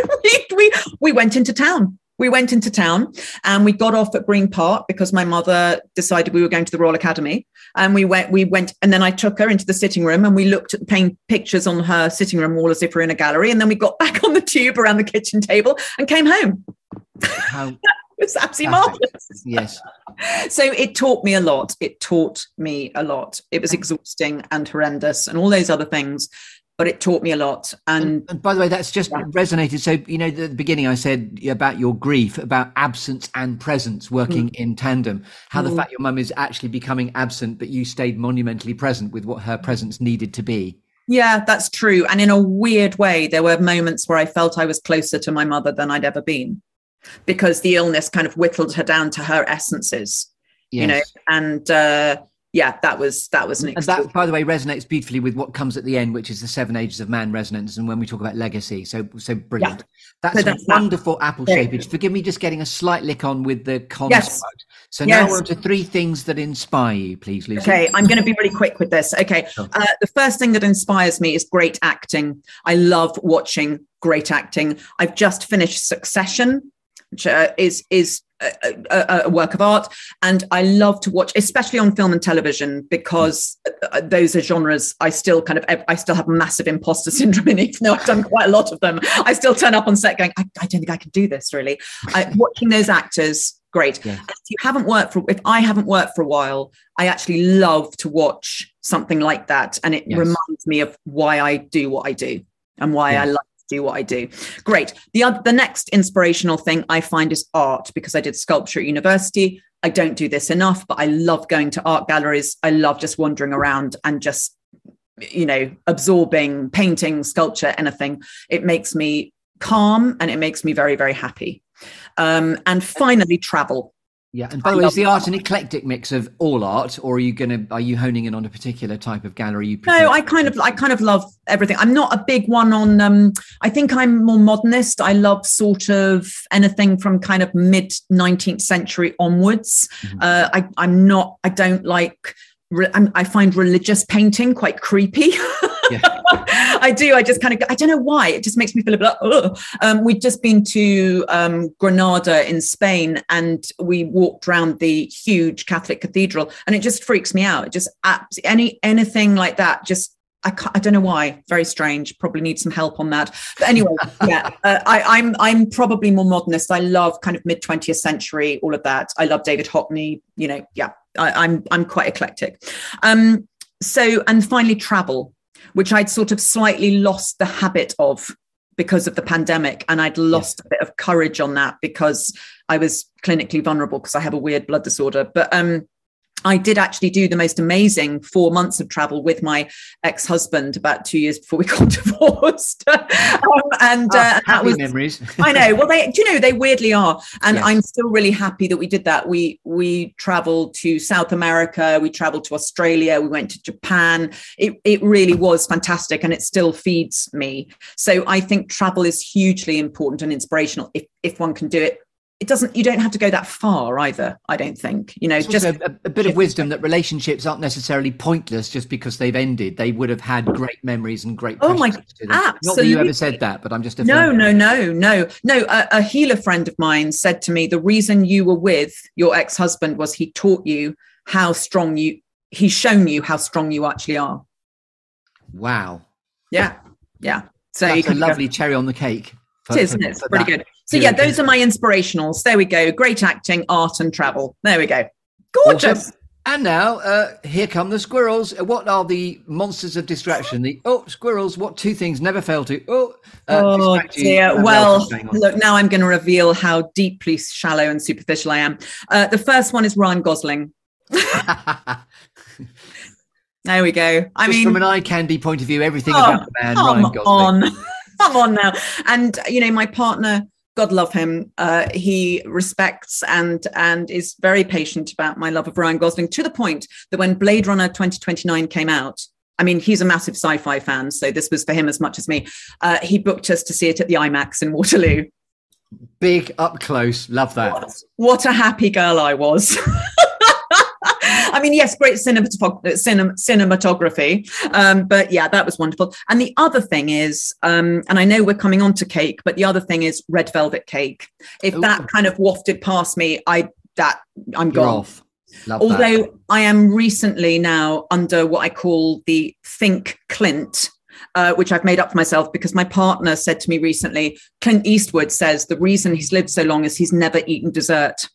we, we went into town. We went into town and we got off at Green Park because my mother decided we were going to the Royal Academy. And we went, we went, and then I took her into the sitting room and we looked at the paint pictures on her sitting room wall as if we're in a gallery. And then we got back on the tube around the kitchen table and came home. How it's absolutely marvelous. Yes. so it taught me a lot. It taught me a lot. It was exhausting and horrendous and all those other things, but it taught me a lot. And, and, and by the way, that's just yeah. resonated. So, you know, at the beginning I said about your grief, about absence and presence working mm. in tandem, how mm. the fact your mum is actually becoming absent, but you stayed monumentally present with what her presence needed to be. Yeah, that's true. And in a weird way, there were moments where I felt I was closer to my mother than I'd ever been because the illness kind of whittled her down to her essences, yes. you know, and uh, yeah, that was that was an. And that, by the way, resonates beautifully with what comes at the end, which is the seven ages of man resonance, and when we talk about legacy, so so brilliant. Yeah. That's, so that's a wonderful that. apple shapage. Forgive me, just getting a slight lick on with the construct. Yes. So yes. now we're on to three things that inspire you, please, Lucy. Okay, I'm going to be really quick with this. Okay, sure. uh, the first thing that inspires me is great acting. I love watching great acting. I've just finished Succession which uh, is is a, a, a, work of art and i love to watch especially on film and television because uh, those are genres i still kind of i still have massive imposter syndrome in even though i've done quite a lot of them i still turn up on set going i, I don't think i can do this really I, watching those actors great yeah. if you haven't worked for if i haven't worked for a while i actually love to watch something like that and it yes. reminds me of why i do what i do and why yeah. i love do what I do. Great. The other, the next inspirational thing I find is art because I did sculpture at university. I don't do this enough, but I love going to art galleries. I love just wandering around and just you know absorbing painting, sculpture, anything. It makes me calm and it makes me very very happy. Um, and finally, travel. Yeah, and by the way, is the art an eclectic mix of all art, or are you to are you honing in on a particular type of gallery? You prefer? no, I kind of I kind of love everything. I'm not a big one on. Um, I think I'm more modernist. I love sort of anything from kind of mid 19th century onwards. Mm-hmm. Uh, I I'm not. I don't like. I find religious painting quite creepy. Yeah. I do. I just kind of, I don't know why. It just makes me feel a bit like, um, we'd just been to um, Granada in Spain and we walked around the huge Catholic cathedral and it just freaks me out. It just, any, anything like that just I, I, don't know why. Very strange. Probably need some help on that. But anyway, yeah, uh, I, I'm I'm probably more modernist. I love kind of mid 20th century, all of that. I love David Hockney. You know, yeah, I, I'm I'm quite eclectic. Um, so and finally, travel which I'd sort of slightly lost the habit of because of the pandemic. And I'd lost a bit of courage on that because I was clinically vulnerable because I have a weird blood disorder. But um, I did actually do the most amazing four months of travel with my ex-husband about two years before we got divorced. um, and oh, uh, that was memories. I know. Well, they, do you know, they weirdly are, and yes. I'm still really happy that we did that. We we traveled to South America, we traveled to Australia, we went to Japan. It it really was fantastic, and it still feeds me. So I think travel is hugely important and inspirational if if one can do it it doesn't you don't have to go that far either i don't think you know it's just a, a, bit of wisdom that relationships aren't necessarily pointless just because they've ended. They would have had great memories and great oh my God. absolutely. not that you ever said that but i'm just no no no no no. A, a healer friend of mine said to me the reason you were with your ex-husband was he taught you how strong you he's shown you how strong you actually are. Wow. Yeah yeah. So That's a lovely go. cherry on the cake for, it is, It's pretty that. good. So yeah, those are my inspirationals. There we go. Great acting, art, and travel. There we go. Gorgeous. Awesome. And now, uh, here come the squirrels. What are the monsters of distraction? The oh, squirrels! What two things never fail to oh, uh, oh dear. Well, look, now I'm going to reveal how deeply shallow and superficial I am. Uh, the first one is Ryan Gosling. there we go. I Just mean, from an eye candy point of view, everything about the man Ryan Gosling. On. come on now. And you know, my partner, God love him, uh, he respects and and is very patient about my love of Ryan Gosling to the point that when Blade Runner 2029 came out, I mean, he's a massive sci-fi fan, so this was for him as much as me. Uh, he booked us to see it at the IMAX in Waterloo. Big up close, love that. What, what a happy girl I was. I mean, yes, great cinematography, um, but yeah, that was wonderful. And the other thing is, um, and I know we're coming on to cake, but the other thing is red velvet cake. If Ooh. that kind of wafted past me, I that I'm You're gone. Off. Love Although that. I am recently now under what I call the think Clint. Uh, which I've made up for myself because my partner said to me recently, Clint Eastwood says the reason he's lived so long is he's never eaten dessert.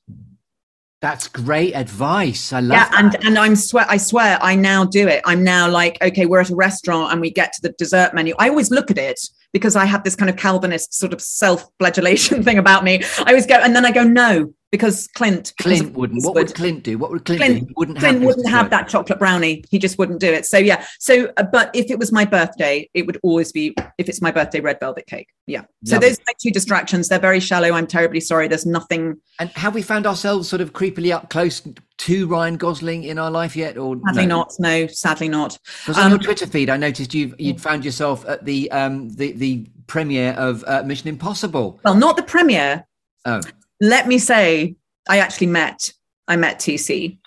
That's great advice. I love yeah, that. and and I'm swear I swear I now do it. I'm now like, okay, we're at a restaurant and we get to the dessert menu. I always look at it because I have this kind of Calvinist sort of self-flagellation thing about me. I always go and then I go, no, because Clint Clint wouldn't. What would Clint do? What would Clint, Clint do? wouldn't Clint have wouldn't have that chocolate brownie. He just wouldn't do it. So yeah. So uh, but if it was my birthday, it would always be if it's my birthday red velvet cake. Yeah. So Love those are two distractions. They're very shallow. I'm terribly sorry. There's nothing. And have we found ourselves sort of creepily up close to Ryan Gosling in our life yet? Or sadly no? not. No, sadly not. Because on um, your Twitter feed, I noticed you you'd found yourself at the um the the premiere of uh, Mission Impossible. Well, not the premiere. Oh. Let me say I actually met, I met TC.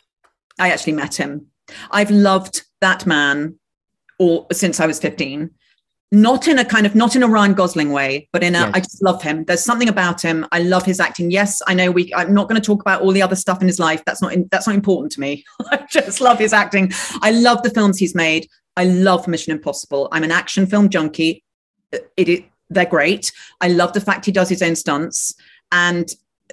I actually met him. I've loved that man all since I was 15. Not in a kind of not in a Ryan Gosling way, but in a yes. I just love him. There's something about him. I love his acting. Yes, I know we I'm not going to talk about all the other stuff in his life. That's not in, that's not important to me. I just love his acting. I love the films he's made. I love Mission Impossible. I'm an action film junkie. It, it they're great. I love the fact he does his own stunts. And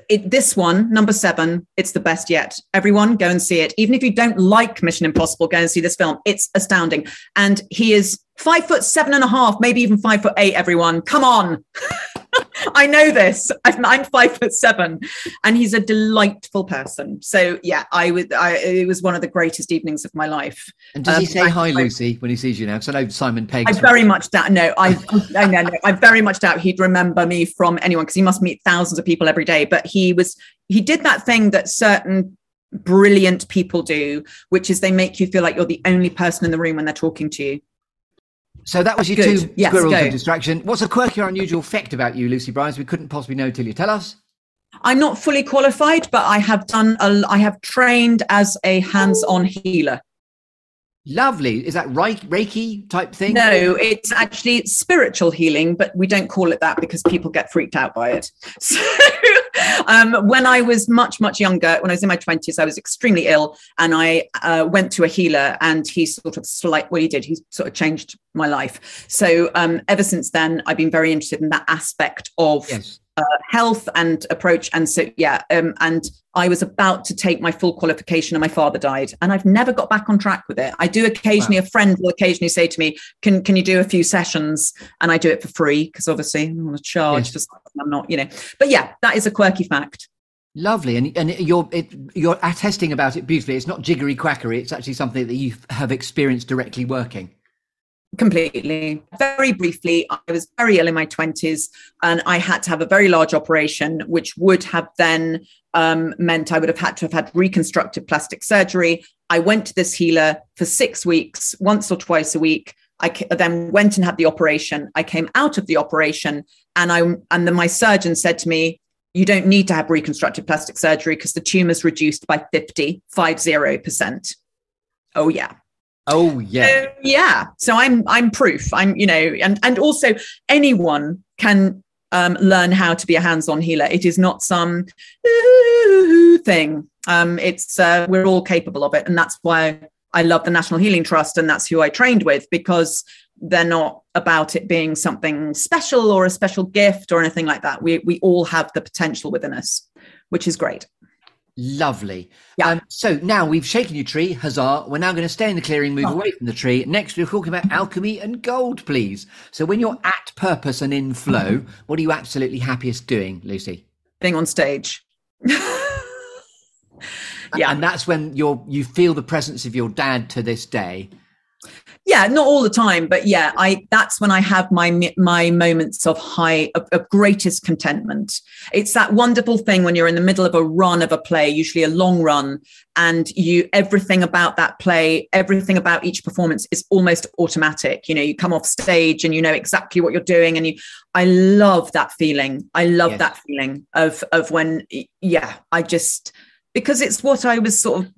it, this one, number seven, it's the best yet. Everyone go and see it. Even if you don't like Mission Impossible, go and see this film. It's astounding. And he is five foot seven and a half, maybe even five foot eight, everyone. Come on. I know this. I'm, five foot seven, and he's a delightful person. So yeah, I would. I, it was one of the greatest evenings of my life. And does um, he say hi, I, Lucy, when he sees you now? Because I know Simon Pegg. I very much doubt. No, I, I no, no, I very much doubt he'd remember me from anyone because he must meet thousands of people every day. But he was. He did that thing that certain brilliant people do, which is they make you feel like you're the only person in the room when they're talking to you. So that was your Good. two yes, squirrels of distraction. What's a quirky or unusual fact about you, Lucy Briers? We couldn't possibly know till you tell us. I'm not fully qualified, but I have done. A, I have trained as a hands-on healer. Lovely. Is that Reiki type thing? No, it's actually spiritual healing, but we don't call it that because people get freaked out by it. So, um, when I was much, much younger, when I was in my 20s, I was extremely ill and I uh, went to a healer and he sort of slight, well, he did, he sort of changed my life. So, um, ever since then, I've been very interested in that aspect of yes uh, health and approach. And so, yeah, um, and I was about to take my full qualification, and my father died, and I've never got back on track with it. I do occasionally, wow. a friend will occasionally say to me, "Can can you do a few sessions?" And I do it for free because obviously I want to charge yes. for something I'm not, you know. But yeah, that is a quirky fact. Lovely, and and you're it, you're attesting about it beautifully. It's not jiggery quackery. It's actually something that you have experienced directly working. Completely. Very briefly, I was very ill in my 20s and I had to have a very large operation, which would have then um, meant I would have had to have had reconstructive plastic surgery. I went to this healer for six weeks, once or twice a week. I then went and had the operation. I came out of the operation and I and then my surgeon said to me, you don't need to have reconstructive plastic surgery because the tumor's reduced by 50, 50%. Oh yeah. Oh yeah. So, yeah. So I'm I'm proof. I'm, you know, and and also anyone can um, learn how to be a hands-on healer. It is not some thing. Um, it's uh, we're all capable of it, and that's why I love the National Healing Trust, and that's who I trained with because they're not about it being something special or a special gift or anything like that. We we all have the potential within us, which is great. Lovely. Yeah. Um, so now we've shaken your tree, huzzah. We're now going to stay in the clearing, move oh. away from the tree. Next, we're talking about alchemy and gold, please. So when you're at purpose and in flow, what are you absolutely happiest doing, Lucy? Being on stage. yeah. And that's when you're you feel the presence of your dad to this day yeah not all the time but yeah i that's when i have my my moments of high of, of, greatest contentment. It's that wonderful thing when you're in the middle of a run of a play usually a long run and you everything about that play everything about each performance is almost automatic. You know you come off stage and you know exactly what you're doing and you i love that feeling. I love yes. that feeling of of when yeah i just because it's what i was sort of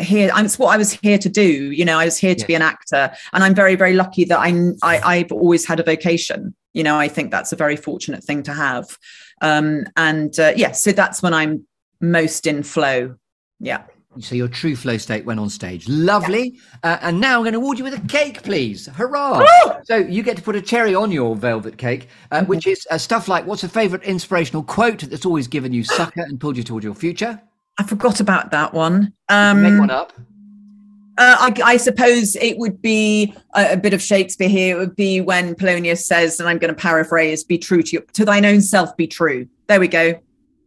here it's what i was here to do you know i was here to be an actor and i'm very very lucky that I, I i've always had a vocation you know i think that's a very fortunate thing to have. Um and uh, yeah so that's when i'm most in flow. Yeah. So your true flow state went on stage. Lovely. Yeah. uh, and now i'm going to award you with a cake please. Hurrah! So you get to put a cherry on your velvet cake uh, mm-hmm. which is uh, stuff like what's a favorite inspirational quote that's always given you sucker and pulled you towards your future I forgot about that one. Um, Make one up. Uh, I, I, suppose it would be a, a, bit of Shakespeare here. It would be when Polonius says, and I'm going to paraphrase, "Be true to you, to thine own self. Be true." There we go.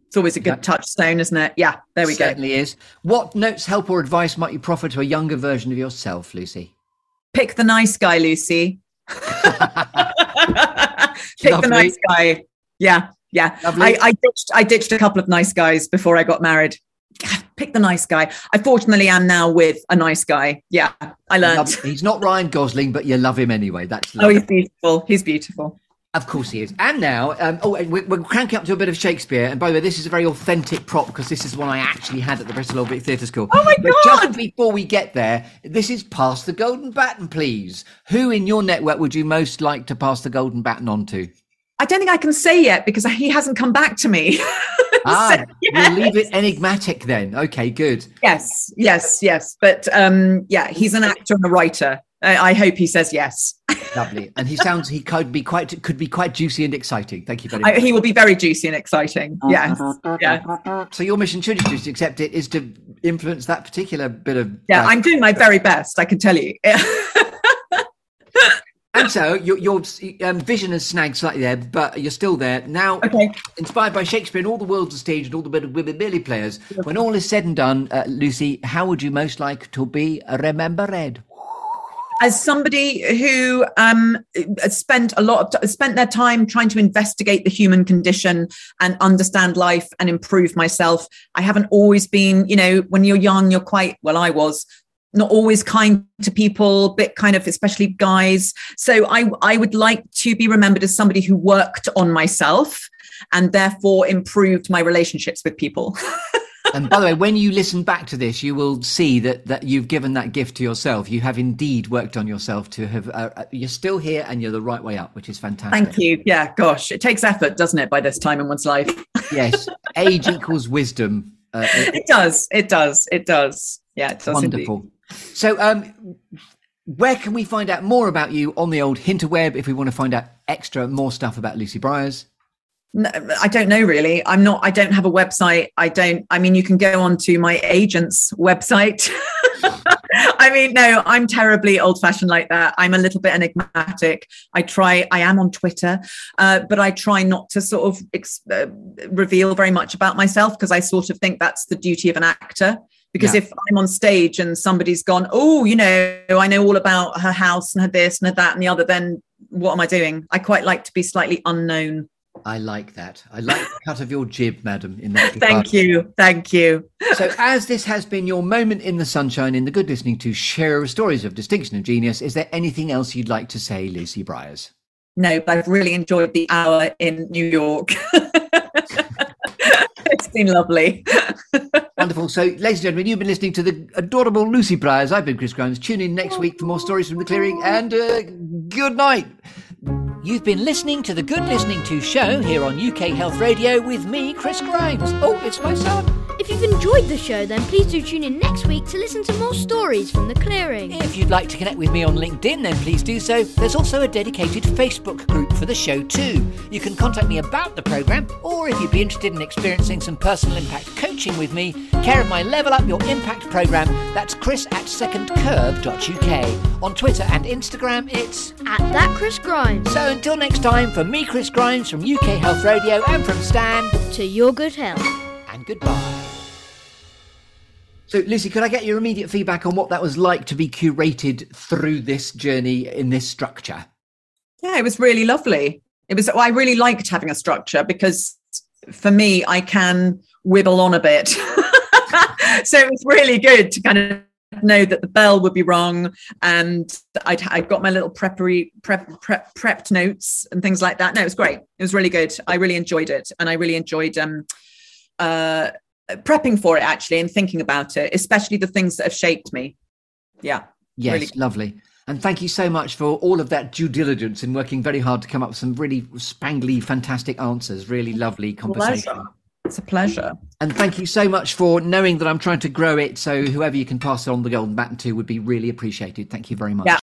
It's always a good yeah. touchstone, isn't it? Yeah, there we Certainly go. Certainly is. What notes, help, or advice might you proffer to a younger version of yourself, Lucy? Pick the nice guy, Lucy. Pick Lovely. the nice guy. Yeah, yeah. I, I ditched. I ditched a couple of nice guys before I got married pick the nice guy. I fortunately am now with a nice guy. Yeah, I learned. He's not Ryan Gosling, but you love him anyway. That's lovely. oh, he's beautiful. He's beautiful. Of course he is. And now, um, oh, we're, we're, cranking up to a bit of Shakespeare. And by the way, this is a very authentic prop because this is one I actually had at the Bristol Old Vic Theatre School. Oh my but God! Just before we get there, this is pass the golden baton, please. Who in your network would you most like to pass the golden baton on to? I don't think I can say yet because he hasn't come back to me. ah, so, yes. we'll leave it enigmatic then. Okay, good. Yes, yes, yes. But um, yeah, he's an actor and a writer. I, I hope he says yes. Lovely, and he sounds he could be quite could be quite juicy and exciting. Thank you very much. I, he will be very juicy and exciting. Yes, yeah. So your mission, should you choose to accept it, is to influence that particular bit of. Yeah, uh, I'm doing my very best. I can tell you. and so your, your um, vision has snagged slightly there, but you're still there now. Okay. Inspired by Shakespeare and all the worlds of stage and all the bit of women Billy players. When all is said and done, uh, Lucy, how would you most like to be remembered? As somebody who um, spent a lot of t- spent their time trying to investigate the human condition and understand life and improve myself, I haven't always been. You know, when you're young, you're quite well. I was not always kind to people, bit kind of, especially guys. So I, I would like to be remembered as somebody who worked on myself and therefore improved my relationships with people. and by the way, when you listen back to this, you will see that that you've given that gift to yourself. You have indeed worked on yourself to have. Uh, uh you're still here, and you're the right way up, which is fantastic. Thank you. Yeah, gosh, it takes effort, doesn't it? By this time in one's life. yes, age equals wisdom. Uh, it, it, does. It does. It does. Yeah, it does. Wonderful. Indeed. So, um, where can we find out more about you on the old Hinterweb if we want to find out extra more stuff about Lucy Briers? No, I don't know really. I'm not. I don't have a website. I don't. I mean, you can go on to my agent's website. I mean, no, I'm terribly old fashioned like that. I'm a little bit enigmatic. I try, I am on Twitter, uh, but I try not to sort of ex- uh, reveal very much about myself because I sort of think that's the duty of an actor. Because yeah. if I'm on stage and somebody's gone, oh, you know, I know all about her house and her this and her that and the other, then what am I doing? I quite like to be slightly unknown. I like that. I like the cut of your jib, madam. In that. Thank you. Thank you. so, as this has been your moment in the sunshine in the good listening to share stories of distinction and genius, is there anything else you'd like to say, Lucy Briers? No, but I've really enjoyed the hour in New York. it's been lovely. Wonderful. So, ladies and gentlemen, you've been listening to the adorable Lucy Briers. I've been Chris Grimes. Tune in next week for more stories from the clearing, and uh, good night. You've been listening to the Good Listening To show here on UK Health Radio with me, Chris Grimes. Oh, it's my son. If you've enjoyed the show, then please do tune in next week to listen to more stories from the clearing. If you'd like to connect with me on LinkedIn, then please do so. There's also a dedicated Facebook group for the show, too. You can contact me about the programme, or if you'd be interested in experiencing some personal impact coaching with me, care of my Level Up Your Impact programme, that's chris at secondcurve.uk. On Twitter and Instagram, it's at that Chris Grimes. So until next time, for me, Chris Grimes, from UK Health Radio, and from Stan, to your good health. And goodbye. So, Lucy, could I get your immediate feedback on what that was like to be curated through this journey in this structure? Yeah, it was really lovely. It was, I really liked having a structure because for me, I can wibble on a bit. so it was really good to kind of know that the bell would be wrong and I'd, I'd got my little preppery prep, prep prepped notes and things like that no it was great it was really good i really enjoyed it and i really enjoyed um uh prepping for it actually and thinking about it especially the things that have shaped me yeah yes really. lovely and thank you so much for all of that due diligence and working very hard to come up with some really spangly fantastic answers really lovely conversation Pleasure. It's a pleasure. And thank you so much for knowing that I'm trying to grow it. So whoever you can pass it on the golden baton to would be really appreciated. Thank you very much. Yeah,